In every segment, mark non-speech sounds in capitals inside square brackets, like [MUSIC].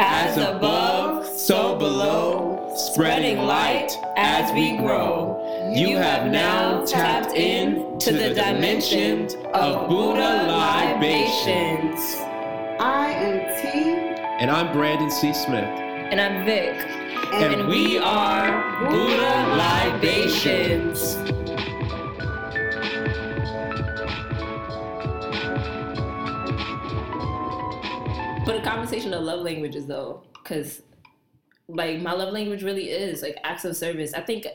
As above, so below, spreading light as we grow. You have now tapped in to the dimension of Buddha libations. I am T. And I'm Brandon C. Smith. And I'm Vic. And, we are Buddha Libations. Conversation of love languages, though, because like my love language really is like acts of service. I think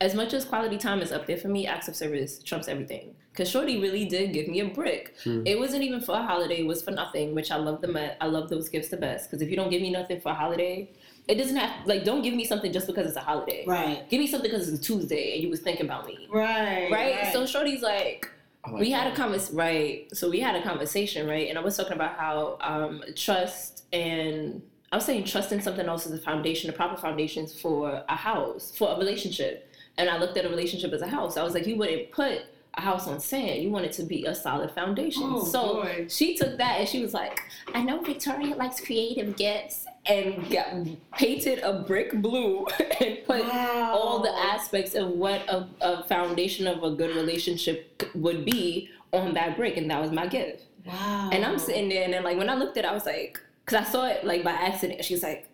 as much as quality time is up there for me, acts of service trumps everything. Cause Shorty really did give me a brick. Hmm. It wasn't even for a holiday; it was for nothing, which I love the I love those gifts the best. Cause if you don't give me nothing for a holiday, it doesn't have like don't give me something just because it's a holiday. Right. Give me something because it's a Tuesday and you was thinking about me. Right. Right. So Shorty's like, I like we had a that. convers right. So we had a conversation, right? And I was talking about how um, trust and I was saying trusting something else is a foundation, the proper foundations for a house, for a relationship. And I looked at a relationship as a house. I was like, you wouldn't put a house on sand. You want it to be a solid foundation. Oh, so boy. she took that and she was like, I know Victoria likes creative gifts and got painted a brick blue [LAUGHS] and put Wow. all the aspects of what a, a foundation of a good relationship would be on that brick, and that was my gift. Wow. And I'm sitting there, and then like when I looked at it, I was like, because I saw it like by accident. She was like,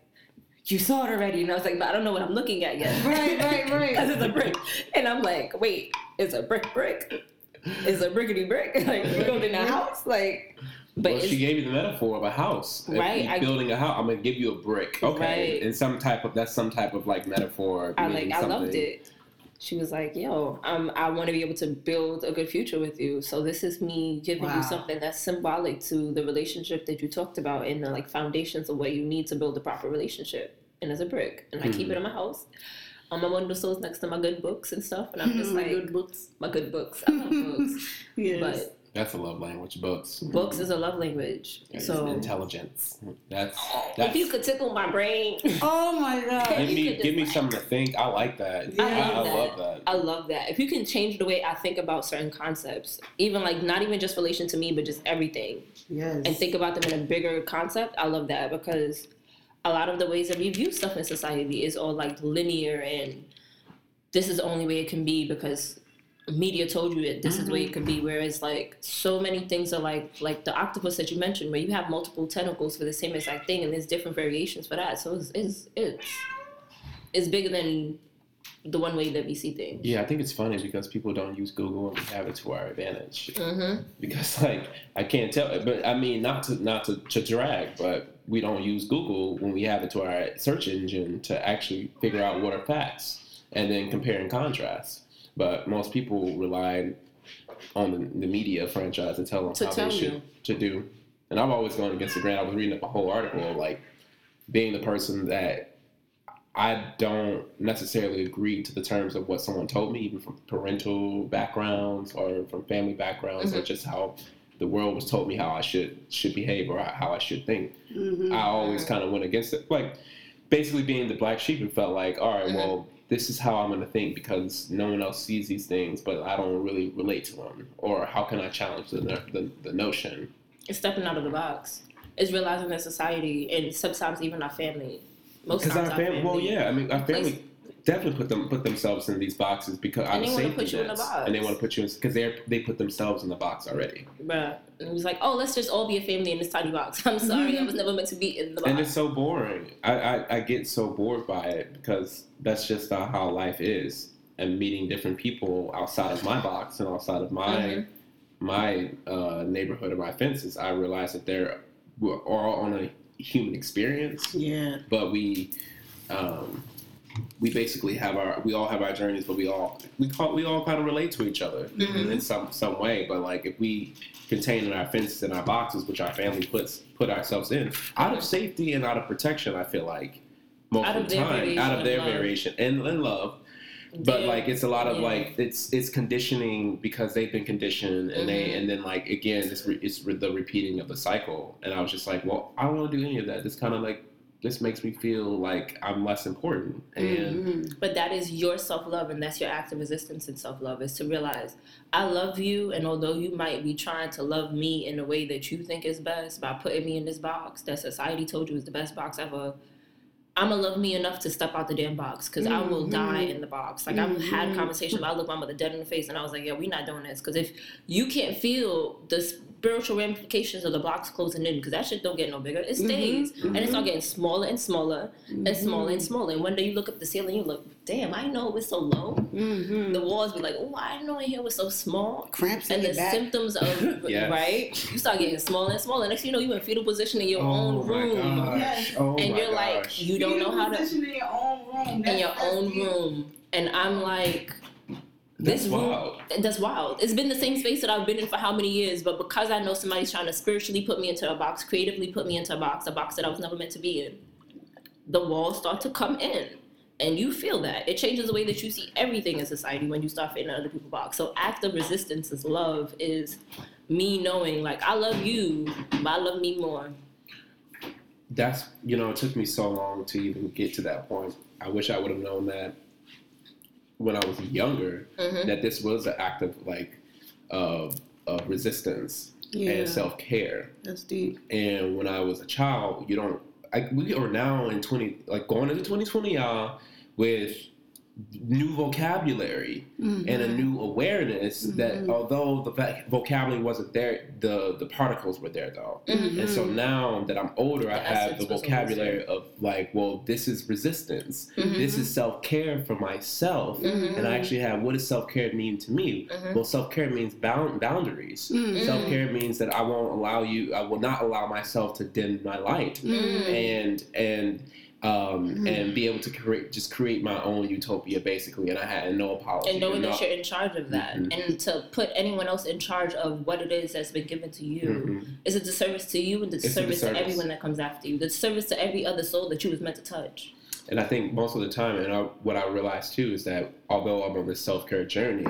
"You saw it already," and I was like, "But I don't know what I'm looking at yet." Right, right, right. [LAUGHS] Because it's a brick, and I'm like, "Wait, it's a brick, brick." It's a brickety brick. [LAUGHS] Like we're building a house, like. But well, she gave you the metaphor of a house. If Right, you I- building a house, I'm gonna give you a brick. Okay. Right. And some type of that's some type of like metaphor. I meaning like I loved it. She was like, "Yo, um, I want to be able to build a good future with you. So this is me giving Wow. you something that's symbolic to the relationship that you talked about and the like foundations of what you need to build a proper relationship. And as a brick, and I keep it in my house. On my windowsills next to my good books and stuff. And I'm [LAUGHS] just like, good books. my good books. I love books, [LAUGHS] Yes. but That's a love language. Books. books is a love language. It's So intelligence. That's if you could tickle my brain, [LAUGHS] oh my God. give me give me just, something to think. I like that. Yeah. I, I I love love that. I love that. If you can change the way I think about certain concepts, even like not even just relation to me, but just everything, Yes. and think about them in a bigger concept, I love that because a lot of the ways that we view stuff in society is all like linear and this is the only way it can be because media told you it this is where way it could be whereas like so many things are like like the octopus that you mentioned where you have multiple tentacles for the same exact thing and there's different variations for that so it's it's it's, it's bigger than the one way that we see things Yeah, I think it's funny because people don't use Google and we have it to our advantage. mm-hmm. because like I can't tell, but I mean not to not to, to drag, but we don't use Google when we have it to our search engine to actually figure out what are facts and then compare and contrast. But most people rely on the, the media franchise to tell them To how tell they should you. to do. And I've always gone against the grain. I was reading up a whole article of like being the person that I don't necessarily agree to the terms of what someone told me, even from parental backgrounds or from family backgrounds, or mm-hmm. just how the world was told me how I should should behave or how I should think. Mhm. I always mm-hmm. kind of went against it, like basically being the black sheep. It felt like, all right, mm-hmm. well, this is how I'm going to think because no one else sees these things, but I don't really relate to them. Or how can I challenge the the, the notion? it's stepping out of the box it's realizing that society and sometimes even our family most times our family, well, yeah, I mean, our family definitely put them put themselves in these boxes because And out they wanna put you in a nets. box. and they want to put you in because they they put themselves in the box already. Bruh. And it was like, oh, let's just all be a family in this tiny box. [LAUGHS] I'm sorry, I was never meant to be in the box. And it's so boring. I, I, I get so bored by it because that's just not how life is. And meeting different people outside of my box and outside of my Mhm. my uh, neighborhood or my fences, I realize that they're we're all on a human experience, Yeah. but we um, we basically have our we all have our journeys, but we all we call we all kind of relate to each other Mhm. in some some way. But like if we contain in our fences and our boxes, which our family puts put ourselves in, out of safety and out of protection, I feel like most Out of the their time, variation out of their love. variation and, and love. But They're- like it's a lot of yeah. like it's it's conditioning because they've been conditioned and they Mhm. and then like again it's re, it's re, the repeating of the cycle and I was just like well I don't want to do any of that it's kind of like this makes me feel like I'm less important. And Mhm. But that is your self love, and that's your act of resistance and self love is to realize I love you, and although you might be trying to love me in a way that you think is best by putting me in this box that society told you is the best box ever, I'm gonna love me enough to step out the damn box because I will Mhm. die in the box. Like I've had Mhm. conversations, I looked my mother dead in the face, and I was like, "Yeah, we're not doing this." Because if you can't feel the spiritual ramifications of the box closing in, because that shit don't get no bigger, it mm-hmm. stays, and it's all mm-hmm. getting smaller and smaller and mm-hmm. smaller and smaller. And one day you look up the ceiling, you look, "Damn, I know it was so low." Mhm. The walls be like, "Oh, I know in here was so small." Cramps in And the back. symptoms of [LAUGHS] Yes. right, you start getting smaller and smaller. Next, thing you know, you're in fetal position in your oh own room. Yes. Oh and you're like you don't know how to Position in your own room. in your own deep. room and i'm like That's this room wild. that's wild. It's been the same space that i've been in for how many years but because i know somebody's trying to spiritually put me into a box creatively put me into a box a box that i was never meant to be in the walls start to come in and you feel that. It changes the way that you see everything in society when you start fitting in other people's box. So act of resistance is love is me knowing like i love you but i love me more. That's you know, it took me so long to even get to that point. I wish I would have known that when I was younger Mhm. that this was an act of like of of resistance Yeah, and self care. that's deep. And when I was a child, you don't. I, we are now in twenty, like going into twenty twenty, y'all, with new vocabulary and a Mhm. new awareness that Mhm. although the vocabulary wasn't there, the the particles were there though. Mhm. And so now that I'm older, I have the vocabulary of like, well, this is resistance. This is self care for myself. Mhm. And I actually have what does self care mean to me? Well, self care means bound boundaries. Mhm. Self care means that I won't allow you. I will not allow myself to dim my light, and and um Mhm. and be able to create just create my own utopia basically. And I had no apology. and knowing no- that you're in charge of that Mhm. and to put anyone else in charge of what it is that's been given to you Mhm. is a disservice to you and a a disservice to everyone that comes after you the disservice to every other soul that you was meant to touch And I think most of the time, and I, what I realize too is that although I'm on this self care journey,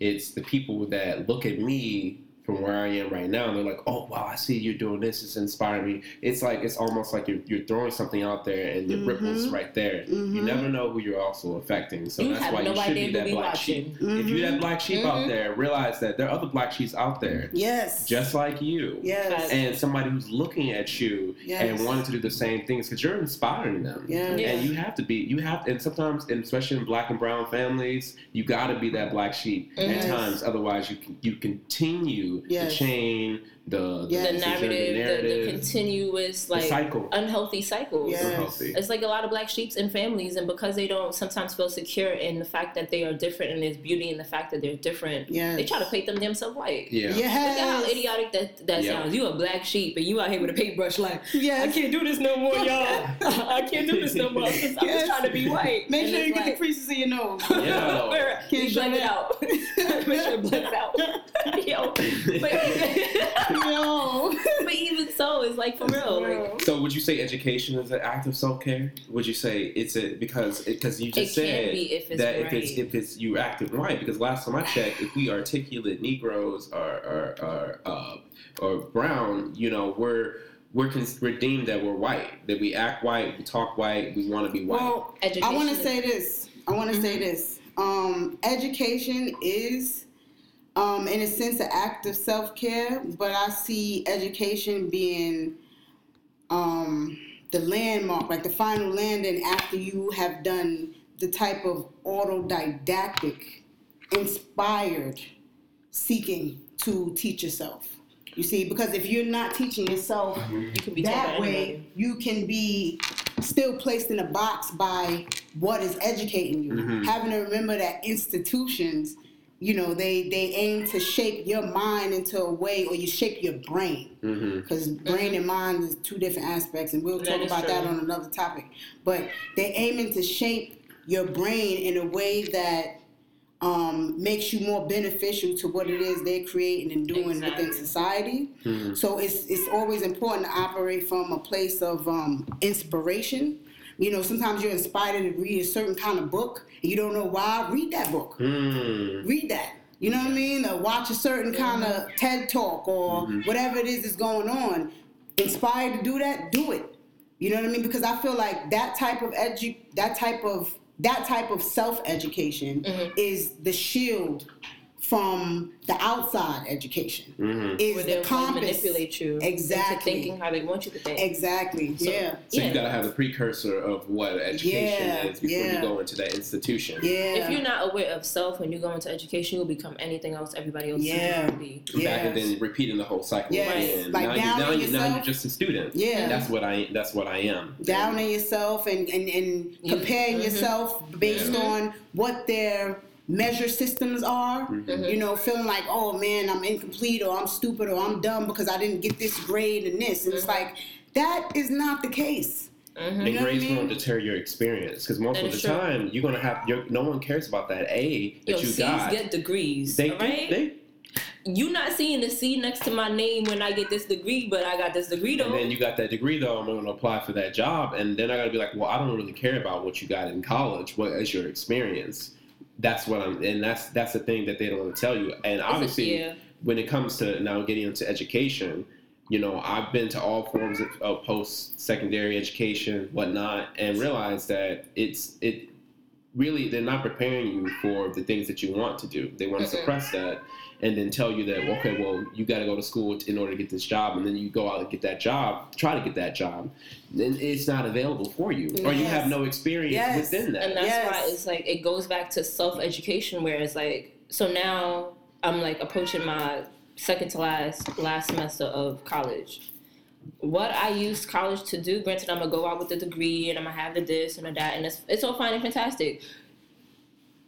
it's the people that look at me from where I am right now, and they're like, "Oh wow, I see you're doing this. It's inspiring me." It's like it's almost like you're, you're throwing something out there, and the Mhm. ripples right there. You Mhm. never know who you're also affecting, so you that's why no you should be that be black sheep. watching If you're that black sheep out Mhm. there, realize that there are other black sheep out there, Yes. just like you. yes. And somebody who's looking at you Yes. and wanting to do the same things because you're inspiring them. Yes. Yeah. And you have to be, you have, and sometimes, and especially in black and brown families, you got to be that black sheep at times. Otherwise, you can, you continue Yes. the chain, the the, Yes. the the narrative, the, the narrative, continuous the like cycle. unhealthy cycles Yes. Unhealthy. it's like a lot of black sheeps in families and because they don't sometimes feel secure in the fact that they are different and there's beauty in the fact that they're different Yes. they try to paint them themselves white Yeah. Look at how idiotic that that Yeah. sounds. You a black sheep, and you out here with a paintbrush like, yeah, I can't do this no more, [LAUGHS] y'all. I can't do this no more. I'm just, I'm just trying to be white. Make And sure it's you get like, the creases in your nose. [LAUGHS] Yeah. Where Can't you blend it that. out. [LAUGHS] Make sure it blends out. Yo, but, Yo. but even so, it's like for real. Like, So, would you say education is an act of self care? Would you say it's a because because you just can said be if it's that right. if it's if it's you acting right because last time I checked, if we articulate Negroes or or or, uh, or brown, you know, we're we're cons- we're deemed that we're white, that we act white, we talk white, we want to be white. Well, Education I want to say this. I want to say this. Um, education is, um, in a sense, an act of self care, but I see education being um, the landmark, like the final landing after you have done the type of autodidactic, inspired seeking to teach yourself. You see, because if you're not teaching yourself you can be that way you can be still placed in a box by what is educating you Mhm. having to remember that institutions you know they they aim to shape your mind into a way or you shape your brain. Hmm because brain and mind is two different aspects and we'll That talk is about that on another topic. But they're aiming to shape your brain in a way that um, makes you more beneficial to what it is they're creating and doing within Exactly. society. Hmm so it's it's always important to operate from a place of um, inspiration. You know, sometimes you're inspired to read a certain kind of book, and you don't know why. Read that book. Mm. Read that. You know what I mean? Or watch a certain kind of TED talk or Mhm. whatever it is that's going on. Inspired to do that, do it. You know what I mean? Because I feel like that type of edu that type of that type of self education Mhm. is the shield from the outside education. Mhm. Is the they'll compass manipulate you Exactly. into thinking how they want you to think. Exactly. So- yeah. So Yeah. you gotta have the precursor of what education Yeah, is before yeah. you go into that institution. Yeah. If you're not aware of self when you go into education, you'll become anything else everybody else Yeah. sees you. Back and then repeating the whole cycle Yes. again. Like now, you, down now, on you, now yourself. you're just a student. Yeah. That's what I. That's what I am. down on yourself and, and, and You- comparing mhm. yourself based on what their measure systems are. Mhm. Mhm. You know, feeling like, oh man, I'm incomplete or I'm stupid or I'm dumb because I didn't get this grade and this. And it's Mhm. like, that is not the case. hmm And You know what I grades mean? won't deter your experience because most That of the is true. time you're gonna have. You're, no one cares about that A that Yo, you C's got. get degrees. they, right? they you not seeing the C next to my name when I get this degree, but I got this degree though. And then you got that degree though, I'm gonna apply for that job, and then I gotta be like, well, I don't really care about what you got in college. What is your experience? That's what I'm, and that's that's the thing that they don't want to tell you. And obviously, yeah. when it comes to now getting into education, you know, I've been to all forms of, of post secondary education, whatnot, and realized that it's it really they're not preparing you for the things that you want to do. They want to suppress that and then tell you that okay, well, you got to go to school in order to get this job, and then you go out and get that job, try to get that job, then it's not available for you, or you have no experience Yes. within that. and that's Yes. why it's like it goes back to self education where it's like so now I'm like approaching my second to last last semester of college. What I used college to do, granted I'm gonna go out with a degree and I'm gonna have the this and the that and it's it's all fine and fantastic.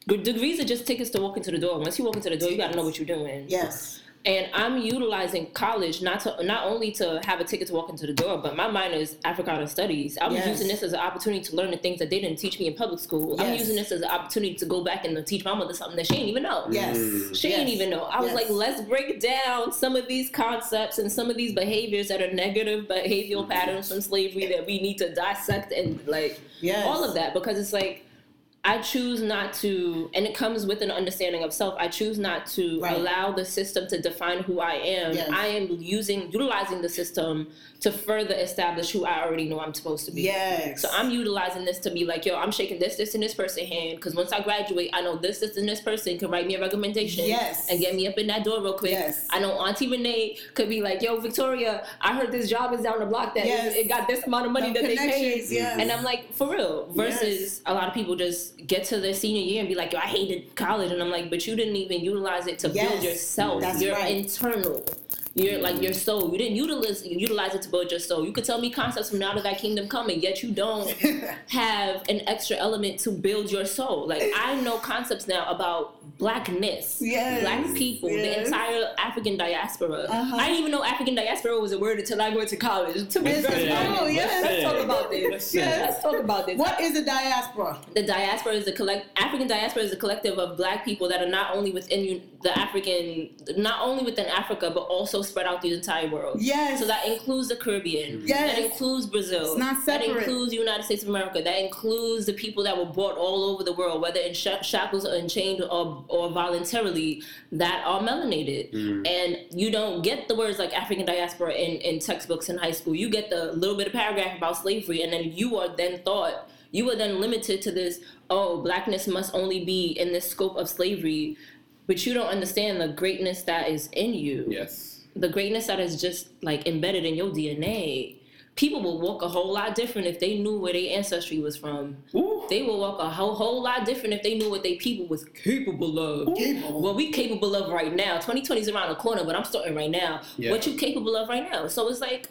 Good Degrees are just tickets to walk into the door. Once you walk into the door, you gotta know what you're doing. Yes. And I'm utilizing college not to not only to have a ticket to walk into the door, but my minor is Africana Studies. I'm Yes. using this as an opportunity to learn the things that they didn't teach me in public school. I'm using this as an opportunity to go back and teach my mother something that she didn't even know. Yes. Mm. She Yes. didn't even know. I was Yes. like, let's break down some of these concepts and some of these behaviors that are negative behavioral patterns from slavery that we need to dissect and like Yes. all of that because it's like I choose not to, and it comes with an understanding of self. I choose not to Right. allow the system to define who I am. Yes. I am using, utilizing the system to further establish who I already know I'm supposed to be. Yes. So I'm utilizing this to be like, yo, I'm shaking this, this, and this person hand because once I graduate, I know this, this, and this person can write me a recommendation Yes. and get me up in that door real quick. Yes. I know Auntie Renee could be like, yo, Victoria, I heard this job is down the block that Yes. it got this amount of money that they paid. yes. And I'm like, for real. Versus Yes. a lot of people just get to their senior year and be like, yo, I hated college. And I'm like, but you didn't even utilize it to Yes. build yourself. That's your right. internal. Your like your soul. You didn't utilize utilize it to build your soul. You could tell me concepts from now to that kingdom coming, yet you don't [LAUGHS] have an extra element to build your soul. Like I know concepts now about blackness, Yes. black people, the entire African diaspora. Uh-huh. I didn't even know African diaspora was a word until I went to college. To be Yes, very oh, yes. Let's talk about this. Listen. Let's talk about this. what is a diaspora? The diaspora is the collect. African diaspora is a collective of Black people that are not only within you- the African, not only within Africa, but also spread out through the entire world. Yes. So that includes the Caribbean. Yes. That includes Brazil. It's not That includes the United States of America. That includes the people that were brought all over the world, whether in sh- shackles or in chains or, or voluntarily, that are melanated. Mm. And you don't get the words like African diaspora in, in textbooks in high school. You get the little bit of paragraph about slavery, and then you are then thought, you are then limited to this, oh, blackness must only be in this scope of slavery. But you don't understand the greatness that is in you Yes. the greatness that is just like embedded in your DNA. People will walk a whole lot different if they knew where their ancestry was from. Ooh. They will walk a whole, whole lot different if they knew what their people was capable of. Capable. What we capable of right now. 2020 is around the corner, but I'm starting right now. Yeah. What you capable of right now. So it's like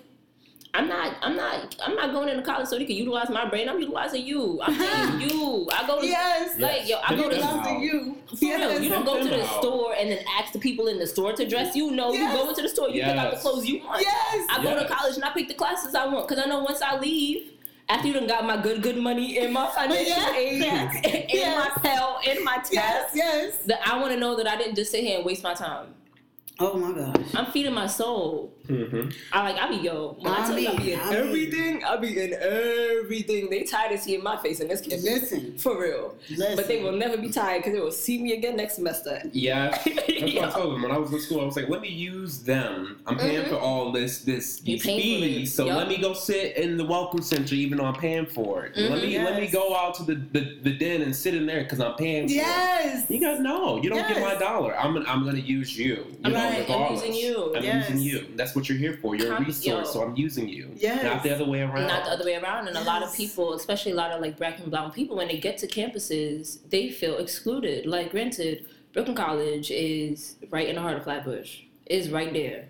I'm not I'm not I'm not going into college so they can utilize my brain. I'm utilizing you. I'm [LAUGHS] paying you. I go to Yes. like yo, I go to Yes. Utilizing you. for real, you don't go to the store and then ask the people in the store to dress you. No, Yes. you go into the store, you pick out the clothes you want. Yes. I go to Yes. college and I pick the classes I want because I know once I leave, after you done got my good good money in my [LAUGHS] financial Yes. aid, Yes. in Yes. my Pell, in my test, Yes. Yes. that I want to know that I didn't just sit here and waste my time. Oh my gosh. I'm feeding my soul. Mm-hmm. I like I be yo. When I, tell you I be in I mean- everything, I be in everything. They tired of seeing my face in this campus. Listen, For real. listen. But they will never be tired because they will see me again next semester. Yeah, [LAUGHS] that's what I told them when I was in school. I was like, let me use them. I'm paying Mhm. for all this this You these paying for it. fees, so Yup. let me go sit in the welcome center even though I'm paying for it. Let Mhm. me let me go out to the, the, the den and sit in there because I'm paying. for it. yes. You guys know you don't get my dollar. I'm gonna, I'm gonna use you. You I'm know, right, I'm using you. I'm Yes. using you. That's what you're here for. You're a resource, yo. so I'm using you. Yes. Not the other way around. Not the other way around. And a lot of people, especially a lot of like black and brown people, when they get to campuses, they feel excluded. Like, granted, Brooklyn College is right in the heart of Flatbush, is right there.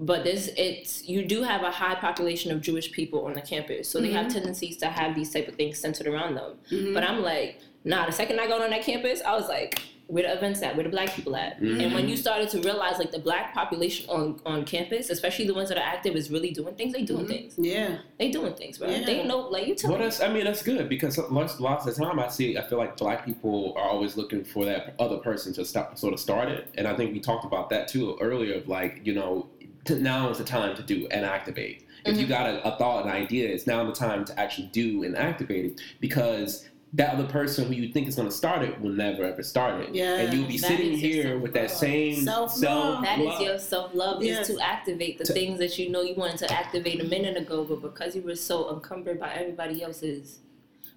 But this, it's you do have a high population of Jewish people on the campus, so they have tendencies to have these type of things centered around them. Mhm. But I'm like, nah. The second I got on that campus, I was like, where the events at? Where the black people at? Mhm. And when you started to realize like the black population on on campus, especially the ones that are active, is really doing things. They doing Mhm. things. Yeah. They doing things, bro. Yeah. They know, like you tell Well, me. that's, I mean, that's good because lots, lots of the time I see, I feel like black people are always looking for that other person to stop, sort of start it. And I think we talked about that too earlier of like, you know, to, now is the time to do and activate. If you Mhm. got a, a thought, an idea, it's now the time to actually do and activate it because that other person who you think is going to start it will never ever start it. Yeah, and you'll be that sitting here with that self-love. same Self-love. That is your self love Yes. is to activate the To- things that you know you wanted to activate a minute ago, but because you were so encumbered by everybody else's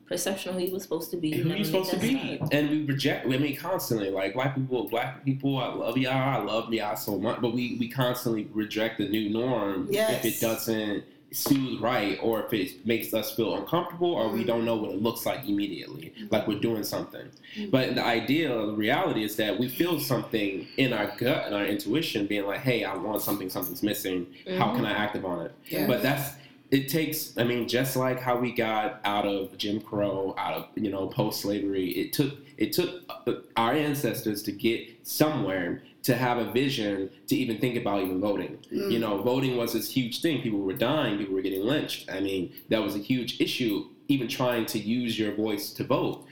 perception of who you were supposed to be, who never you supposed to be that and we reject i mean constantly like black people black people i love y'all i love y'all so much but we we constantly reject the new norm Yes. if it doesn't soothe right or if it makes us feel uncomfortable or we Mhm. don't know what it looks like immediately like we're doing something Mhm. but the idea the reality is that we feel something in our gut and our intuition being like hey i want something something's missing how can i act upon it Yeah. but that's it takes i mean just like how we got out of jim crow out of you know post-slavery it took it took uh, our ancestors to get somewhere to have a vision to even think about even voting Mm. you know voting was this huge thing people were dying people were getting lynched i mean that was a huge issue even trying to use your voice to vote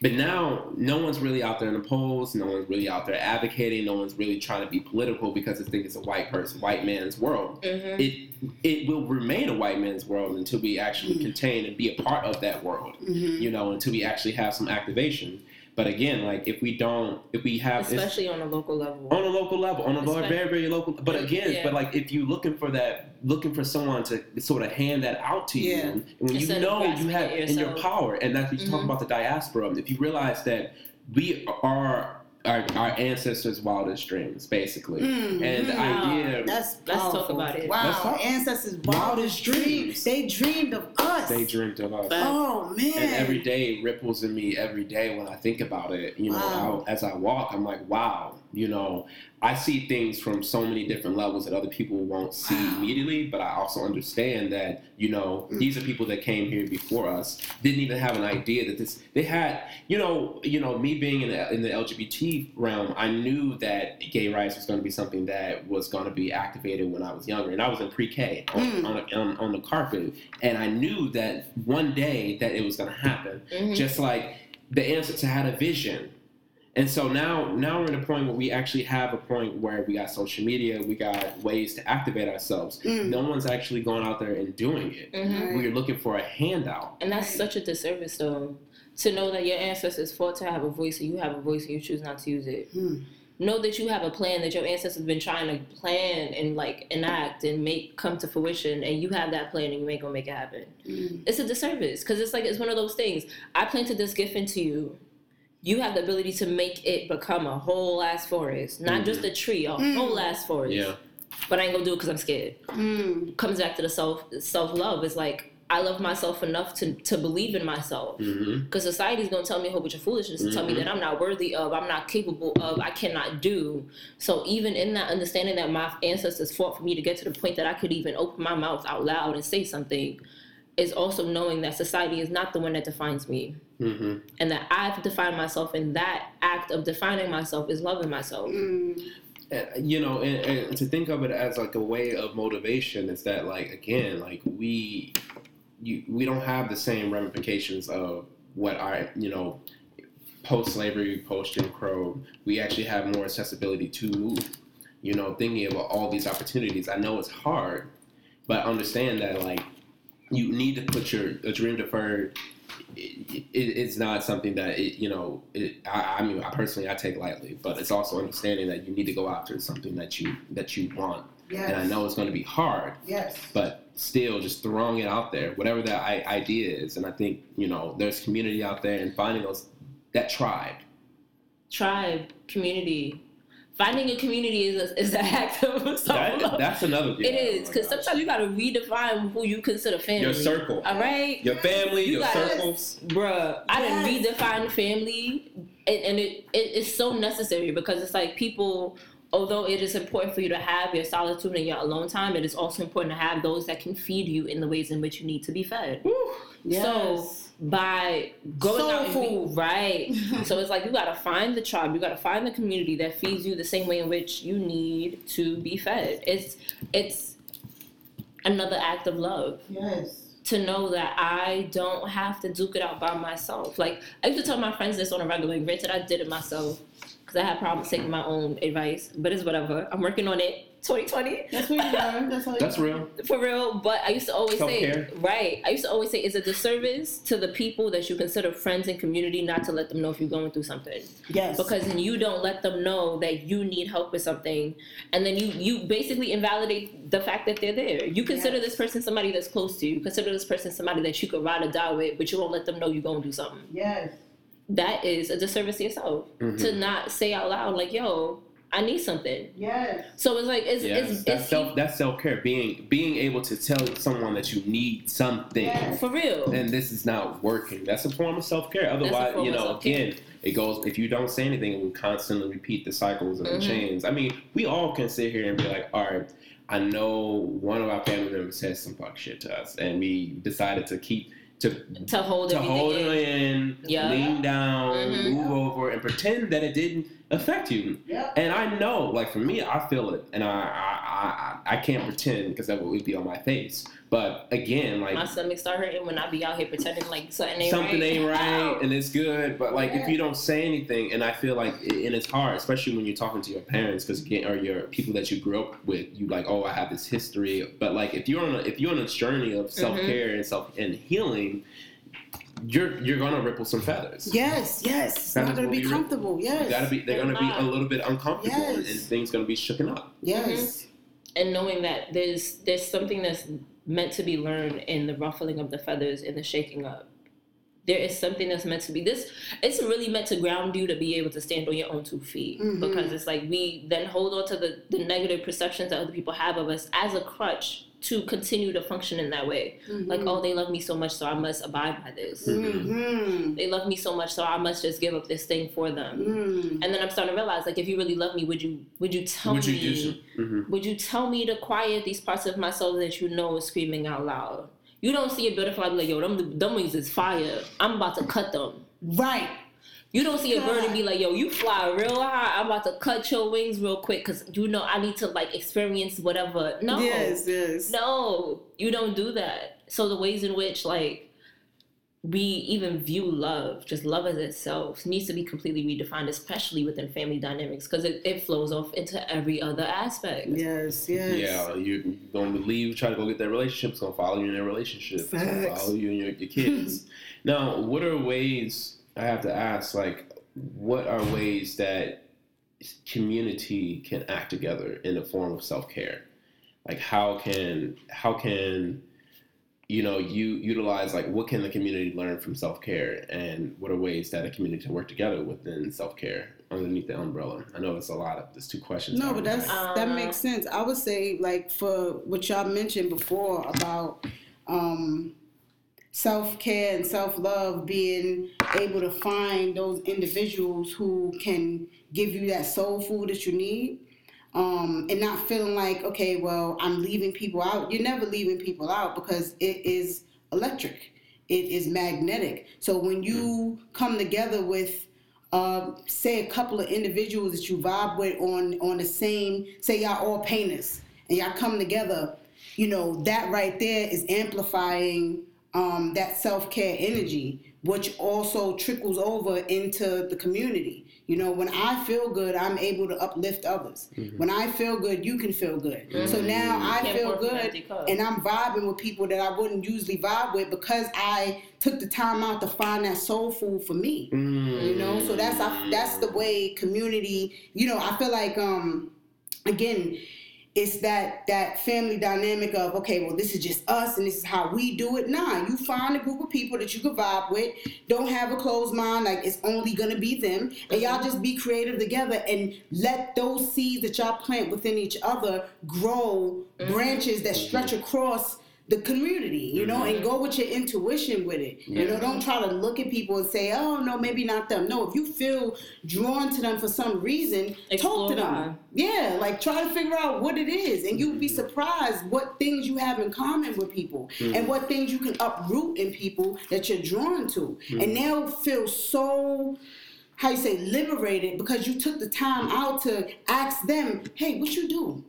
but now no one's really out there in the polls no one's really out there advocating no one's really trying to be political because they think it's a white person white man's world Mhm. it it will remain a white man's world until we actually Mm. contain and be a part of that world. Mhm. You know, until we actually have some activation. But again, like if we don't, if we have especially on a local level. on a local level, on a lo- Especially- very very local. But again, Yeah. but like if you're looking for that, looking for someone to sort of hand that out to you, Yeah. and when you Instead of know you have in your power, and that's what you talk Mhm. about the diaspora. If you realize that we are our, our ancestors' wildest dreams, basically, Mhm. and the Wow. idea That's Let's talk about it. Wow, talk- ancestors' Wildest wildest dreams. dreams. They dreamed of us. they dreamed of us. But- Oh man. and every day ripples in me every day when I think about it. You know, Wow. I, as I walk, I'm like, wow. You know, I see things from so many different levels that other people won't see Wow. immediately. But I also understand that you know Mm. these are people that came here before us didn't even have an idea that this they had. You know, you know, me being in the, in the LGBT realm, I knew that gay rights was going to be something that was going to be activated when I was younger, and I was in pre-K on, Mm. on, on, on the carpet, and I knew that one day that it was going to happen Mhm. just like the ancestors had a vision and so now now we're at a point where we actually have a point where we got social media we got ways to activate ourselves Mm. no one's actually going out there and doing it Mhm. We're looking for a handout And that's such a disservice, though, to know that your ancestors fought to have a voice and you have a voice and you choose not to use it. Hmm. Know that you have a plan that your ancestors have been trying to plan and like enact and make come to fruition, and you have that plan and you ain't gonna make it happen. Mm. It's a disservice because it's like it's one of those things. I planted this gift into you. You have the ability to make it become a whole ass forest, not Mhm. just a tree, a Mm. whole ass forest. yeah But I ain't gonna do it because I'm scared. Mm. Comes back to the self self love. It's like I love myself enough to to believe in myself. Because society's gonna tell me a whole bunch of foolishness to tell me that I'm not worthy of, I'm not capable of, I cannot do. So even in that understanding that my ancestors fought for me to get to the point that I could even open my mouth out loud and say something, is also knowing that society is not the one that defines me. hmm And that I've defined myself and that act of defining myself is loving myself. Mm. you know and, and to think of it as like a way of motivation is that like again like we you we don't have the same ramifications of what our you know post slavery post Jim Crow we actually have more accessibility to move you know, thinking about all these opportunities. I know it's hard, but understand that like you need to put your a dream deferred. It, it, it's not something that it, you know. It, I, I mean, I personally I take lightly, but it's also understanding that you need to go after something that you that you want. Yes. And I know it's going to be hard, Yes. but still just throwing it out there, whatever that I, idea is. And I think you know there's community out there and finding those that tribe. Tribe, community. Finding a community is a, is an [LAUGHS] act of self That, love. that's another thing. It is because gosh. sometimes you gotta redefine who you consider family. your circle, All right, your family, You your gotta- circles. bruh. I didn't redefine family, and, and it, it it's so necessary because it's like people. Although it is important for you to have your solitude and your alone time, it is also important to have those that can feed you in the ways in which you need to be fed. Yes. So by going Soul out and food. [LAUGHS] right, so it's like you gotta find the tribe, you gotta find the community that feeds you the same way in which you need to be fed. It's it's another act of love yes. to know that I don't have to duke it out by myself. Like I used to tell my friends this on a regular. Basis, granted, I did it myself because I had problems taking my own advice, but it's whatever. I'm working on it. 2020 That's what you learn. That's all That's real. for real. But I used to always Self-care. say, right? I used to always say, it's a disservice to the people that you consider friends and community not to let them know if you're going through something Yes. because then you don't let them know that you need help with something and then you you basically invalidate the fact that they're there you consider Yes. this person somebody that's close to you you consider this person somebody that you could ride or die with but you won't let them know you're going to do something Yes. that is a disservice to yourself Mhm. to not say out loud like yo i need something Yes. so it's like it's Yes, it's, that's it's self. That's self care. Being being able to tell someone that you need something, Yes. for real and this is not working. That's a form of self care. Otherwise, you know, again, it goes. If you don't say anything, it will constantly repeat the cycles and the Mhm. chains. I mean, we all can sit here and be like, all right. I know one of our family members said some fuck shit to us, and we decided to keep to to hold to hold in. it in, Yeah. lean down, Mhm. move over, and pretend that it didn't affect you. Yep. And I know, like for me, I feel it, and I I, I, I can't pretend because that would be on my face. But again, like my stomach start hurting when I be out here pretending like something ain't right. something right. ain't right and it's good, but like if you don't say anything, and I feel like, and it's hard, especially when you're talking to your parents, because again, or your people that you grew up with, you like, oh, I have this history. But like if you're on a, if you're on a journey of mm-hmm. self care and self and healing, you're you're gonna ripple some feathers. Yes. Yes. It's That not gonna what be we re- comfortable. Yes. You gotta be. They're gonna be a little bit uncomfortable, Yes. and things gonna be shooken up. Yes. Mm-hmm. and knowing that there's there's something that's meant to be learned in the ruffling of the feathers and the shaking up. There is something that's meant to be this. It's really meant to ground you to be able to stand on your own two feet Mhm. because it's like we then hold on to the the negative perceptions that other people have of us as a crutch to continue to function in that way. Like oh they love me so much so I must abide by this. Mm-hmm. They love me so much so I must just give up this thing for them. Mm. And then I'm starting to realize like if you really love me would you would you tell Would me do so? hmm would you tell me to quiet these parts of my soul that you know is screaming out loud? You don't see a butterfly be like, yo, them, them wings is fire. I'm about to cut them. Right. You don't see a bird and be like, yo, you fly real high. I'm about to cut your wings real quick because you know I need to like experience whatever. No. Yes. Yes. No, you don't do that. So the ways in which like we even view love, just love as itself, needs to be completely redefined, especially within family dynamics, because it, it flows off into every other aspect. Yes. Yes. Yeah, you gonna leave, try to go get that relationship. It's gonna follow you in that relationship. It's gonna follow you and your, your kids. [LAUGHS] now, what are ways? I have to ask, like, what are ways that community can act together in the form of self care? Like, how can how can you know you utilize like what can the community learn from self care, and what are ways that a community can work together within self care underneath the umbrella? I know it's a lot of there's two questions. No, but that's that Uh, makes sense. I would say like for what y'all mentioned before about um, self care and self love, being able to find those individuals who can give you that soul food that you need. Um, and not feeling like, okay, well, I'm leaving people out. You're never leaving people out because it is electric, it is magnetic. So when you come together with uh, say a couple of individuals that you vibe with on on the same say y'all all painters and y'all come together you know that right there is amplifying um, that self-care energy which also trickles over into the community. You know, when I feel good, I'm able to uplift others. Mm-hmm. When I feel good, you can feel good. So now I feel pour from an good and I'm vibing with people that I wouldn't usually vibe with because I took the time out to find that soul food for me. You know, so that's I, that's the way community. You know, I feel like um again, it's that that family dynamic of okay, well, this is just us and this is how we do it. Nah, you find a group of people that you can vibe with. Don't have a closed mind, like it's only gonna be them, and y'all just be creative together and let those seeds that y'all plant within each other grow mm-hmm. branches that stretch across the community, you know, and mm-hmm. go with your intuition with it. You know, don't try to look at people and say, "Oh no, maybe not them." No, if you feel drawn to them for some reason, Explore talk to them. why. Yeah, like try to figure out what it is, and you'll be mm-hmm. surprised what things you have in common with people, mm-hmm. and what things you can uproot in people that you're drawn to, and they'll feel so. How you say liberated because you took the time out to ask them, hey, what you do?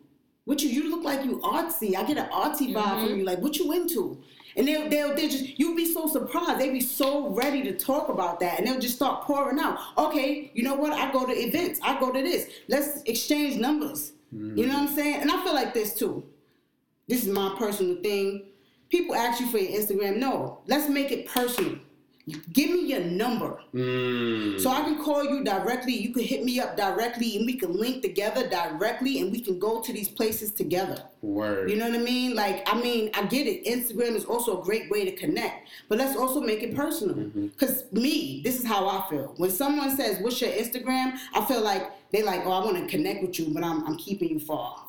What you you look like you artsy. I get an artsy vibe from mm-hmm. you. Like what you into? And they'll they'll they just you'll be so surprised. They'll be so ready to talk about that, and they'll just start pouring out. Okay, you know what? I go to events. I go to this. Let's exchange numbers. You know mm-hmm. what I'm saying? And I feel like this too. This is my personal thing. People ask you for your Instagram. No, let's make it personal. Give me your number. Mm. So I can call you directly. You can hit me up directly, and we can link together directly, and we can go to these places together. Word. You know what I mean? Like, I mean, I get it. Instagram is also a great way to connect, but let's also make it personal. Mm-hmm. Because me, this is how I feel. When someone says, "What's your Instagram?" I feel like they like, "Oh, I want to connect with you, but I'm, I'm keeping you far."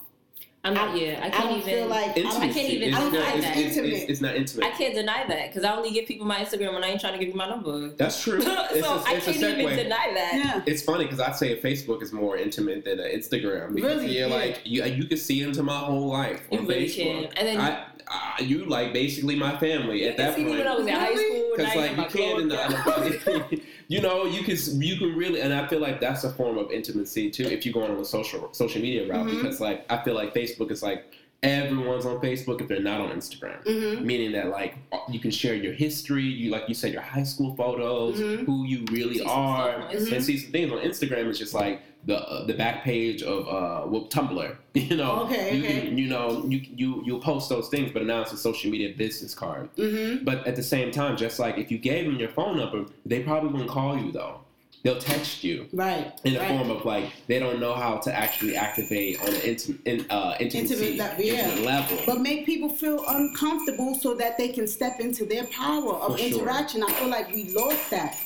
I'm not. I- Yeah, I I can't don't even. feel like I I can't even It's deny not, it's, that. it's, it's, it's not intimate. I can't deny that because I only give people my Instagram when I ain't trying to give you my number. That's [LAUGHS] true. so It's a, I it's a can't even deny that. Yeah. It's funny because I say Facebook is more intimate than uh, Instagram because Really? you're Yeah. like you you can see into my whole life You on really Facebook. can. And then- I, I you like basically my family at that See me point. when I was in high school. Because like you're you my can't in close the, [LAUGHS] [LAUGHS] you know you can you can really and I feel like that's a form of intimacy too if you're going on the social social media route Mhm. because like I feel like Facebook is like everyone's on Facebook if they're not on Instagram Mm-hmm. meaning that like you can share your history you like you said your high school photos Mhm. who you really See are Instagram. and see some things on Instagram it's just like the uh, the back page of uh well, Tumblr [LAUGHS] you know Okay, you, okay. you know you you you post those things but now it's a social media business card Mm-hmm. but at the same time just like if you gave them your phone number they probably wouldn't call you though they'll text you Right. in the right. form of like they don't know how to actually activate on an intim- in, uh, intimacy Intimate le- yeah. intimate level but make people feel uncomfortable so that they can step into their power of For sure. interaction. I feel like we lost that.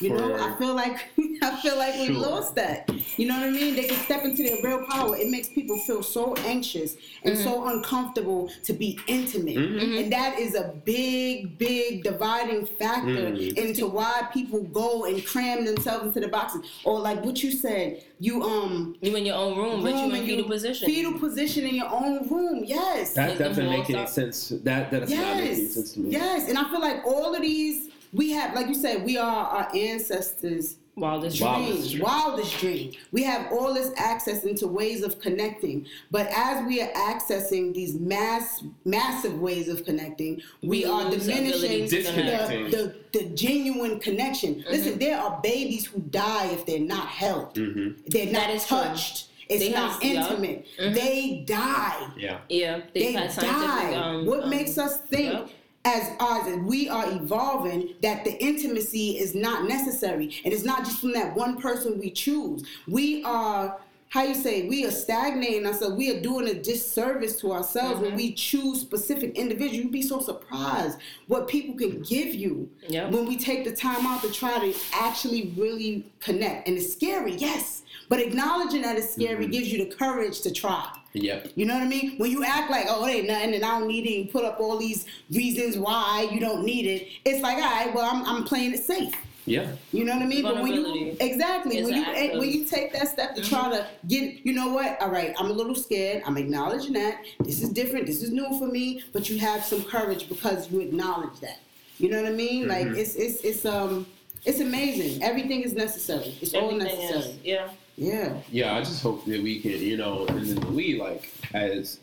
You know, I feel like [LAUGHS] I feel like we sure. lost that. You know what I mean? They can step into their real power. It makes people feel so anxious and so uncomfortable to be intimate, Mhm. and that is a big, big dividing factor Mm. into why people go and cram themselves into the boxes. Or like what you said, you um You in your own room, but you room in and fetal you- position. Fetal position in your own room. Yes. that Like the doesn't make any sense that that does not make any sense to me Yes. And I feel like all of these we have, like you said, we are our ancestors' Wildest Wow. dreams. Wildest dream. wildest dream. We have all this access into ways of connecting, but as we are accessing these mass, massive ways of connecting, we, We are lose the ability diminishing the, the, the genuine connection. Mm-hmm. Listen, there are babies who die if they're not held. hmm They're That not is true. touched. It's They not have- yeah. intimate. Mhm. They die yeah Yeah, they they've had scientific. die. Um, what um, makes us think yep. As as we are evolving that the intimacy is not necessary. And it's not just from that one person we choose. We are how you say we are stagnating ourselves we are doing a disservice to ourselves when Mhm. we choose specific individuals you'd be so surprised what people can give you Yep. when we take the time out to try to actually really connect and it's scary yes but acknowledging that it's scary Mhm. gives you the courage to try yep you know what I mean? When you act like, oh, it ain't nothing and I don't need it, and put up all these reasons why you don't need it, it's like, all right, well, I'm, I'm playing it safe. Yeah You know what I mean? But when you exactly when you act eh, when you take that step to try to get, you know what? All right, I'm a little scared. I'm acknowledging that this is different. This is new for me. But you have some courage because you acknowledge that. You know what I mean? Like Mhm. it's it's it's um it's amazing. Everything is necessary. It's all necessary. is. Yeah. Yeah. yeah I just hope that we can you know and then we like as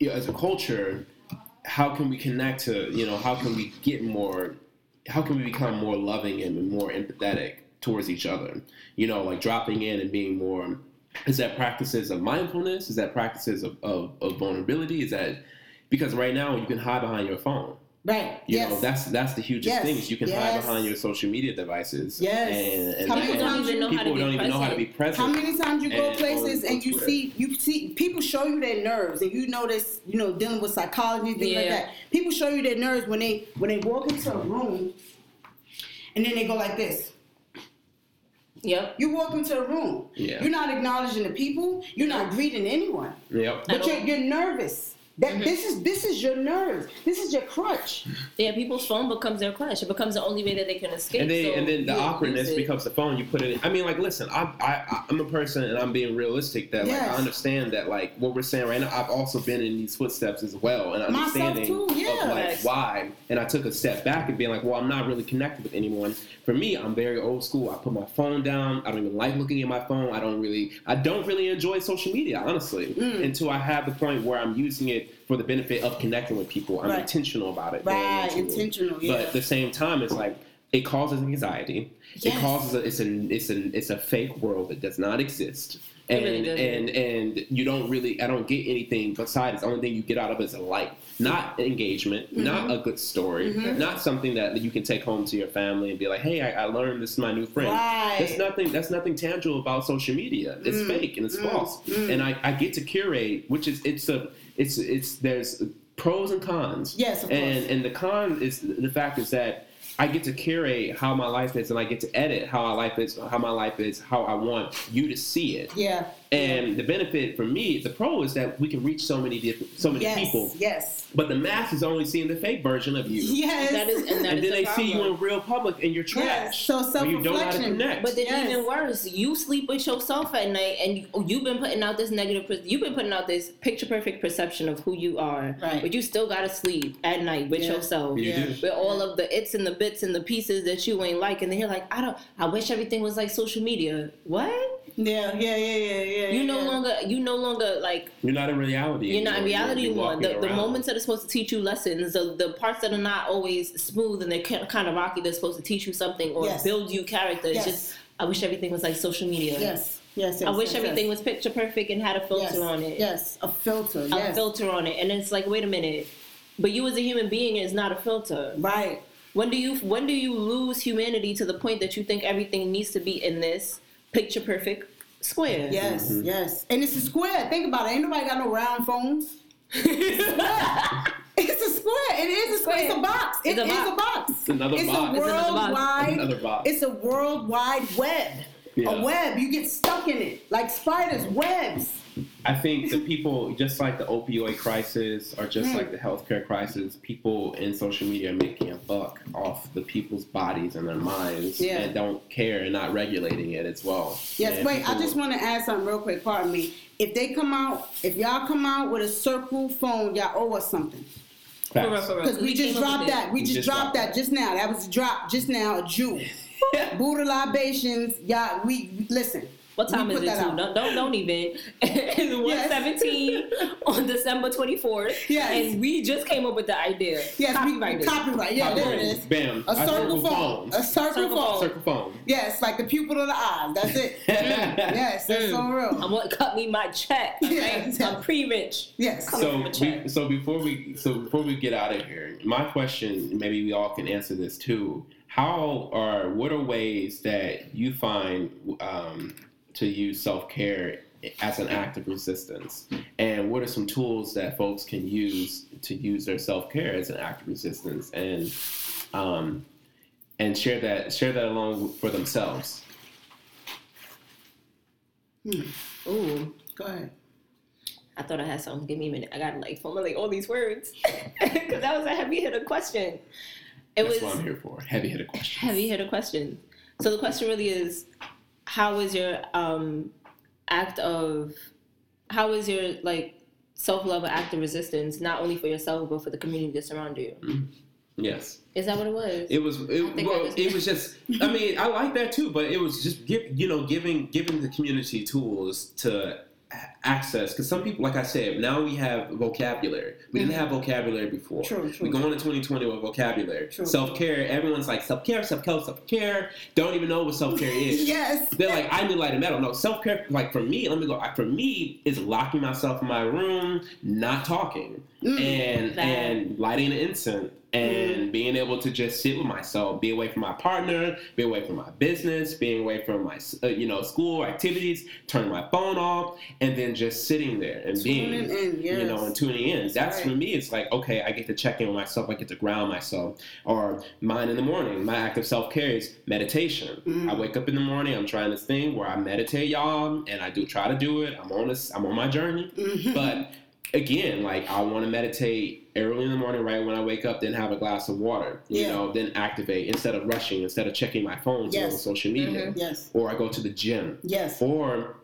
you know, as a culture how can we connect to you know how can we get more how can we become more loving and more empathetic towards each other? You know, like dropping in and being more. Is that practices of mindfulness? Is that practices of, of, of vulnerability? Is that because right now you can hide behind your phone. Right. You yes. know, that's that's the hugest Yes. thing. is You can hide Yes. behind your social media devices. Yes. And, and How that- many People don't times even know how to people be don't even know how to be present. present. How many times you go And places on- and on you Twitter. see you see people show you their nerves and you notice you know dealing with psychology things like Yeah. that. People show you their nerves when they when they walk into a room and then they go like this. Yep. You walk into a room. Yeah. You're not acknowledging the people. You're not greeting anyone. Yep. But At you're, all. you're nervous. That Mhm. this is this is your nerves. This is your crutch. Yeah, people's phone becomes their crutch. It becomes the only way that they can escape. And then, so and then the you awkwardness becomes the phone. You put it. in. I mean, like, listen, I, I, I'm a person, and I'm being realistic. That like, Yes. I understand that like what we're saying right now. I've also been in these footsteps as well, and Myself understanding too, yeah. of like Yes. why. And I took a step back and being like, well, I'm not really connected with anyone. For me, I'm very old school. I put my phone down. I don't even like looking at my phone. I don't really, I don't really enjoy social media, honestly, Mm. until I have the point where I'm using it for the benefit of connecting with people. I'm Right. intentional about it. Right, intentional. Yeah. But at the same time, it's like it causes anxiety. It causes a, it's a it's a it's a fake world that does not exist. And really and and you don't really I don't get anything besides the only thing you get out of it is a like, not engagement, not a good story, Mhm. not something that you can take home to your family and be like, hey, I, I learned this is my new friend. Right. That's nothing. That's nothing tangible about social media. It's Mm, fake and it's mm, false. mm. And I, I get to curate, which is it's a it's it's there's pros and cons. Yes, of And course. and the con is the fact is that I get to curate how my life is, and I get to edit how my life is, how my life is, how I want you to see it. yeah. And the benefit for me, the pro is that we can reach so many different, so many yes. people. Yes. But the mass is only seeing the fake version of you. Yes. That is, and that and is then the they see you in real public and you're Yes. So Or you don't know to self-reflection. connect. But then Yes. even worse, you sleep with yourself at night, and you, oh, you've been putting out this negative. You've been putting out this picture perfect perception of who you are, Right. but you still gotta sleep at night with Yeah. yourself. You Yeah. With all of the its and the bits and the pieces that you ain't like, and then you're like, I don't. I wish everything was like social media. What? Yeah, yeah, yeah, yeah, yeah. You no yeah. longer. You no longer like. You're not in reality. You're not in reality You're anymore. The, the moments that are supposed to teach you lessons, the, the parts that are not always smooth and they're kind of rocky, they're supposed to teach you something or Yes. build you character. It's Yes. just, I wish everything was like social media. Yes. Yes. yes I wish yes, everything yes. was picture perfect and had a filter yes. on it. Yes, a filter. A filter on it. And it's like, wait a minute. But you as a human being is not a filter. Right. When do you when do you lose humanity to the point that you think everything needs to be in this picture perfect square? Yes. Mhm. Yes. And it's a square. Think about it. Ain't nobody got no round phones. [LAUGHS] It's a square. It is a square. It's a box. It It's a is box. a box. It's another it's box. a It's worldwide. Another box. It's a worldwide web. Yeah. A web. You get stuck in it like spiders. Webs. I think the people, just like the opioid crisis or just like the healthcare crisis, people in social media are making a buck off the people's bodies and their minds Yeah. and don't care and not regulating it as well. Yes, And wait, I just want to add something real quick. Pardon me. If they come out, if y'all come out with a circle phone, y'all owe us something. For real, Facts. for real. Because we, just dropped that. We We just, just dropped dropped that that. just now. That was a drop just now, a Jew. [LAUGHS] Buddha libations, y'all, we, listen. What time we is it? Too? Don't, don't don't even. [LAUGHS] It's one Yes. seventeen [LAUGHS] on December twenty fourth. Yes. And we just came up with the idea. Yes, we, copyright. Yeah, there it is. Bam. A circle phone. phones. A circle, Circle phone. Circle phone. Yes, like the pupil of the eye. That's it. [LAUGHS] yes, that's so Mm. real. I want to cut me my check. Okay? Yes. I'm pre-rich. Yes. Come so we, so before we so before we get out of here, my question, maybe we all can answer this too. How are what are ways that you find um, to use self care as an act of resistance, and what are some tools that folks can use to use their self care as an act of resistance, and um, and share that share that along for themselves. Ooh. Go ahead. I thought I had something. Give me a minute. I gotta like formulate all these words [LAUGHS] because that was a heavy hitter question. It That's was what I'm here for. Heavy hitter question. heavy hitter question. So the question really is, how is your um act of, how is your like self love an act of resistance not only for yourself but for the community that surround you? Yes. Is that what it was? It was it, well. was- It was just. I mean, I like that too, but it was just give you know giving giving the community tools to access because some people, like I said, now we have vocabulary. We didn't mm-hmm. have vocabulary before. True, true. We go into 2020 with vocabulary. True. Self care. Everyone's like self care, self care, self care. Don't even know what self care is. [LAUGHS] yes. They're like, I need light and metal. No, self care, like for me, let me go. For me, is locking myself in my room, not talking, Mm. and That- and lighting an incense, and being able to just sit with myself, be away from my partner, be away from my business, being away from my uh, you know school activities, turn my phone off, and then just sitting there and being Tuning in, you know, and tuning in. That's right. for me. It's like okay, I get to check in with myself. I get to ground myself. Or mine in the morning. My act of self care is meditation. Mm. I wake up in the morning. I'm trying this thing where I meditate, y'all, and I do try to do it. I'm on this. I'm on my journey. Mhm. But again, like I want to meditate early in the morning, right when I wake up, then have a glass of water. You Yeah. know, then activate instead of rushing, instead of checking my phone go on social media, mm-hmm. yes. or I go to the gym Yes. or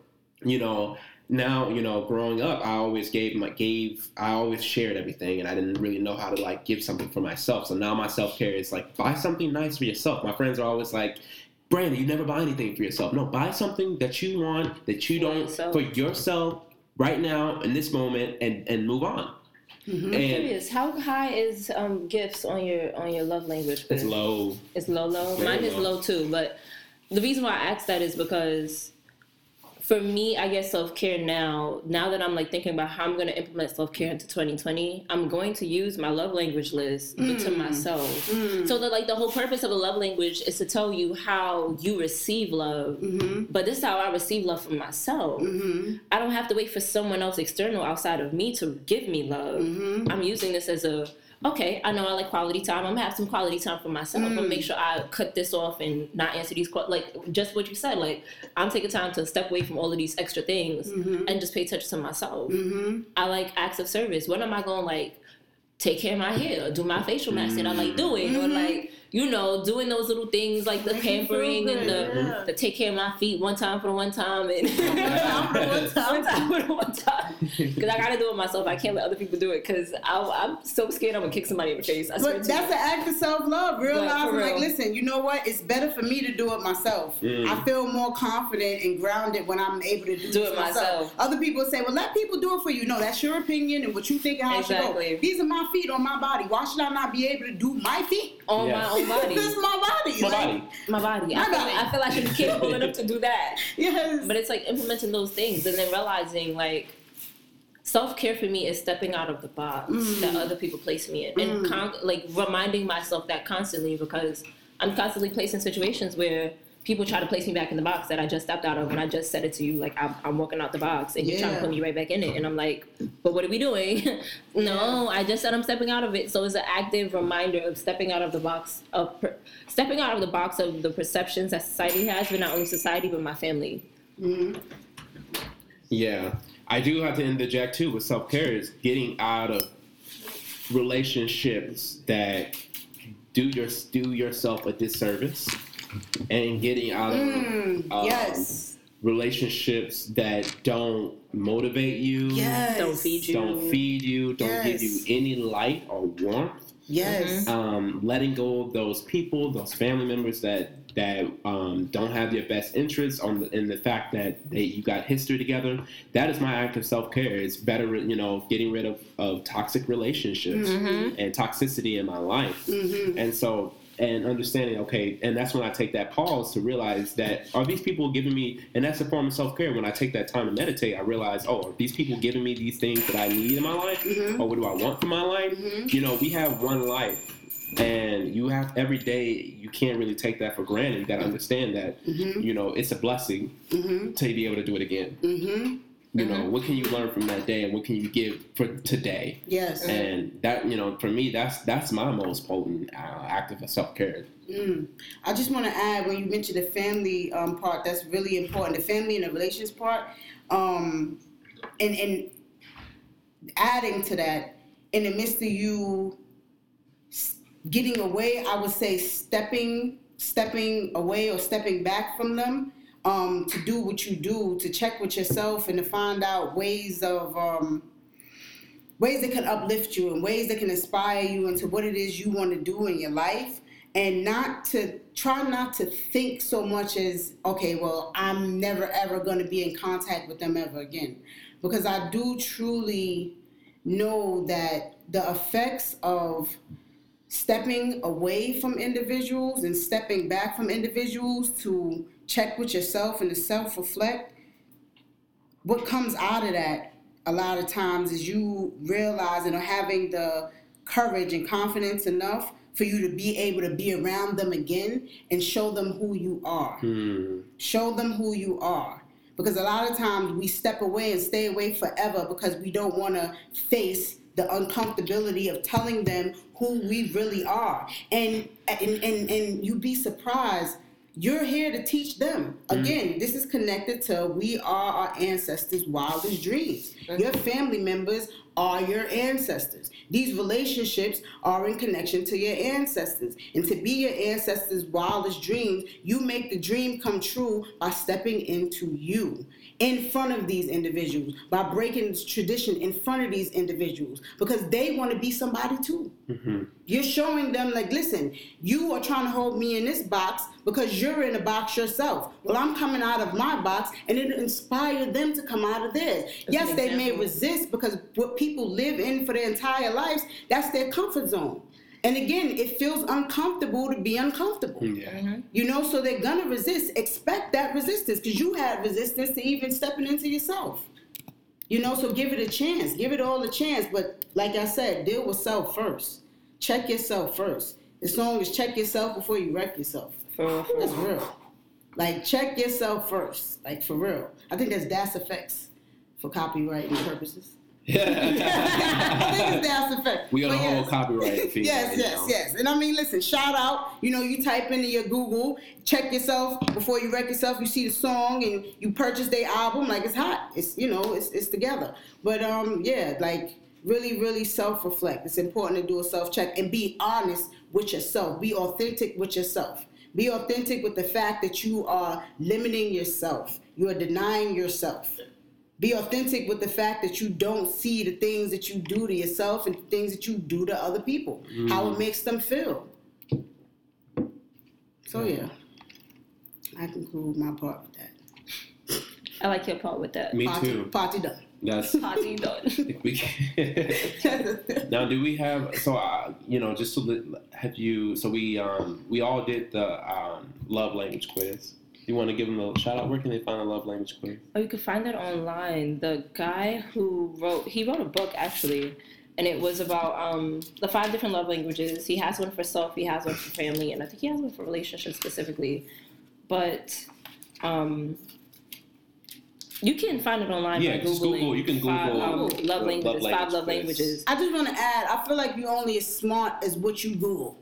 you know now you know growing up i always gave my gave i always shared everything and i didn't really know how to like give something for myself so now my self-care is like buy something nice for yourself my friends are always like brandon you never buy anything for yourself no buy something that you want that you don't for yourself right now in this moment and and move on Mhm. and Curious, how high is um, gifts on your on your love language? it's low It's low, low. Very Mine is low. low too. But the reason why I asked that is because for me, I guess self care now. Now that I'm like thinking about how I'm going to implement self care into 2020, I'm going to use my love language list but to myself. Mm. So the like the whole purpose of a love language is to tell you how you receive love. Mhm. But this is how I receive love from myself. Mhm. I don't have to wait for someone else external outside of me to give me love. Mhm. I'm using this as a okay. I know I like quality time. I'm gonna have some quality time for myself. I'm gonna make mm. sure I cut this off and not answer these que- like just what you said. Like I'm taking time to step away from all of these extra things mm-hmm. and just pay attention to myself. Mhm. I like acts of service. When am I going to like take care of my hair, or do my facial mask that I like doing, or mm-hmm. like you know doing those little things like the Make [LAUGHS] you pampering and the yeah. the take care of my feet one time for the one time and [LAUGHS] time for the [LAUGHS] one time. for the one time because I gotta do it myself. I can't let other people do it because I'm so scared I'm gonna kick somebody in the face. I But that's you. an act of self love. Realizing, real. like, listen, you know what? It's better for me to do it myself. Mm. I feel more confident and grounded when I'm able to do, Do this it myself. Other people say, well, let people do it for you. No, that's your opinion and what you think and how it should go. These are my feet on my body. Why should I not be able to do my feet? on Yes. my own body. this is my body. my like, body my body. My I, feel, body. I feel I should be capable enough to do that. Yes. But it's like implementing those things and then realizing like self care for me is stepping out of the box Mm. that other people place me in, and con- like reminding myself that constantly because I'm constantly placed in situations where people try to place me back in the box that I just stepped out of, and I just said it to you like I'm, I'm walking out the box, and you're trying to put me right back in it, and I'm like, but what are we doing? [LAUGHS] no, I just said I'm stepping out of it. So it's an active reminder of stepping out of the box of per- stepping out of the box of the perceptions that society has, but not only society but my family. Mhm. Yeah, I do have to interject too with self care is getting out of relationships that do your do yourself a disservice, and getting out of Mm, um, yes. relationships that don't motivate you, Yes. Don't feed you. don't feed you, don't give you any light or warmth. Yes. Um, letting go of those people, those family members that that um, don't have your best interests on the, in the fact that they, you got history together. That is my act of self care. It's better, you know, getting rid of, of toxic relationships and toxicity in my life. Mhm. And so, and understanding, okay, and that's when I take that pause to realize that are these people giving me, and that's a form of self care. When I take that time to meditate, I realize, oh, are these people giving me these things that I need in my life, Mhm. or what do I want for my life? Mhm. You know, we have one life, and you have every day. You can't really take that for granted. You got to understand that, Mhm. you know, it's a blessing Mhm. to be able to do it again. You know, what can you learn from that day, and what can you give for today? Yes. And that, you know, for me, that's that's my most potent uh, act of self care. Mm. I just want to add when you mentioned the family um, part, that's really important. The family and the relations part, um, and and adding to that, in the midst of you getting away, I would say stepping stepping away or stepping back from them um, to do what you do, to check with yourself and to find out ways of. Um, ways that can uplift you and ways that can inspire you into what it is you want to do in your life and not to try not to think so much as okay well i'm never ever going to be in contact with them ever again because I do truly know that the effects of stepping away from individuals and stepping back from individuals to check with yourself and to self reflect, what comes out of that a lot of times is you realizing or having the courage and confidence enough for you to be able to be around them again and show them who you are. Hmm. Show them who you are. Because a lot of times we step away and stay away forever because we don't want to face the uncomfortability of telling them who we really are. And and and, and you'd be surprised. You're here to teach them. Mm. Again, this is connected to we are our ancestors' wildest dreams. Your family members are your ancestors. These relationships are in connection to your ancestors. And to be your ancestors' wildest dreams, you make the dream come true by stepping into you in front of these individuals, by breaking tradition in front of these individuals, because they want to be somebody too. Mm-hmm. You're showing them, like, listen, you are trying to hold me in this box because you're in a box yourself. Well, I'm coming out of my box, and it inspired them to come out of theirs. yes, they may resist because what people live in for their entire lives, that's their comfort zone. And again, it feels uncomfortable to be uncomfortable. Yeah. Mm-hmm. You know, so they're gonna resist. Expect that resistance because you had resistance to even stepping into yourself. You know, so give it a chance. Give it all a chance. But like I said, deal with self first. Check yourself first. As long as check yourself before you wreck yourself. For, for That's real. Like check yourself first. Like for real. I think that's DAS effects for copywriting purposes. [LAUGHS] I think it's effect. we But a whole yes. copyright [LAUGHS] feed. Yes, yes, yes. And I mean, listen, shout out. You know, you type into your Google, check yourself before you wreck yourself. You see the song and you purchase their album, like it's hot. It's you know, it's it's together. But um, yeah, like really, really self reflect. It's important to do a self check and be honest with yourself. Be authentic with yourself. Be authentic with the fact that you are limiting yourself. You are denying yourself. Be authentic with the fact that you don't see the things that you do to yourself and the things that you do to other people, how it makes them feel. So yeah, I conclude my part with that. I like your part with that. Me party, too. Party done. That's [LAUGHS] Party done. [LAUGHS] [LAUGHS] now. Do we have so? Uh, you know, just so that have you? So we um we all did the um love language quiz. You want to give them a shout out? Where can they find the love language quiz? Oh, you can find that online. The guy who wrote, he wrote a book actually, and it was about um, the five different love languages. He has one for self, he has one for family, and I think he has one for relationships specifically. But um, you can find it online Yeah, by just googling. Google- you can five, Google um, love love languages. five language love quiz. languages. I just want to add. I feel like you're only as smart as what you Google.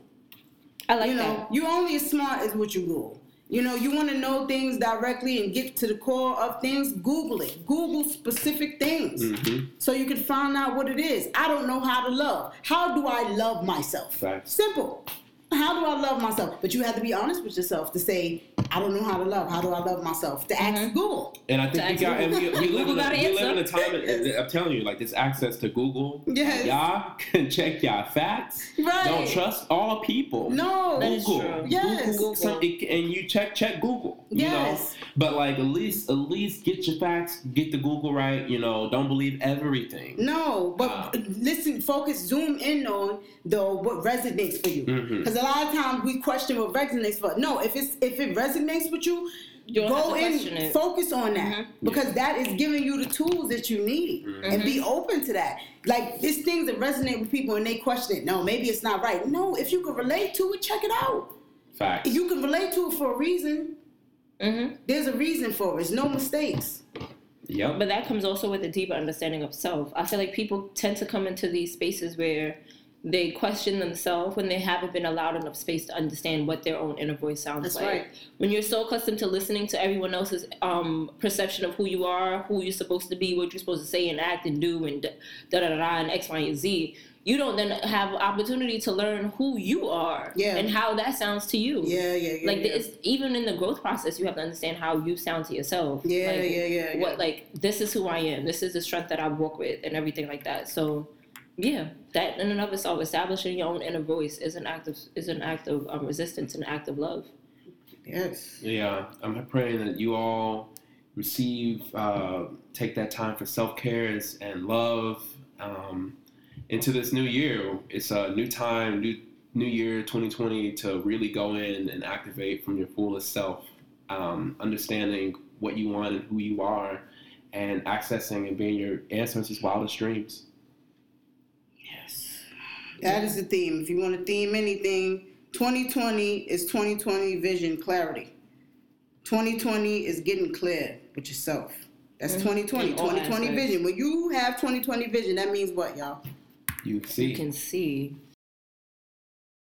I like you know, that. you're only as smart as what you Google. You know, you want to know things directly and get to the core of things. Google it. Google specific things. Mm-hmm. so you can find out what it is. I don't know how to love. How do I love myself? Facts. Simple. How do I love myself? But you have to be honest with yourself to say, I don't know how to love. How do I love myself? To ask Mhm. Google. And I think To we got, and we, we live in Google a, got we an live in a answer. time. And I'm telling you, like this access to Google. Yes. Y'all can check y'all facts. Right. Don't trust all people. No. That is Google. true. Yes. Google some, it, and you check check Google. You Yes. know, but like at least at least get your facts, get the Google right. You know, don't believe everything. No, but Ah. listen, focus, zoom in on though what resonates for you. Because a lot of times we question what resonates for. No, if it's if it resonates with you, You don't go in, it. focus on that Mhm. because that is giving you the tools that you need, and be open to that. Like there's things that resonate with people and they question it. No, maybe it's not right. No, if you can relate to it, check it out. Facts. If you can relate to it for a reason, hmm there's a reason for it. It's no mistakes. yep. But that comes also with a deeper understanding of self. I feel like people tend to come into these spaces where they question themselves when they haven't been allowed enough space to understand what their own inner voice sounds That's like. right. When you're so accustomed to listening to everyone else's um, perception of who you are, who you're supposed to be, what you're supposed to say and act and do, and da da da da, and X, Y, and Z, you don't then have opportunity to learn who you are Yeah. and how that sounds to you. Yeah, yeah, yeah. Like yeah. it's even in the growth process, you have to understand how you sound to yourself. Yeah, Like, yeah, yeah, yeah. What like this is who I am. This is the strength that I walk with, and everything like that. So, yeah, that in and of itself, establishing your own inner voice is an act of is an act of um, resistance, an act of love. yes. Yeah, I'm praying that you all receive, uh, take that time for self care and love. Um, into this new year, it's a new time, new new year 2020 to really go in and activate from your fullest self, um, understanding what you want and who you are, and accessing and being your ancestors' wildest dreams. Yes, that is the theme. If you want to theme anything, 2020 is 2020 vision clarity. 2020 is getting clear with yourself. That's mm-hmm. 2020. 2020 vision. When you have 2020 vision, that means what, y'all? You see. You can see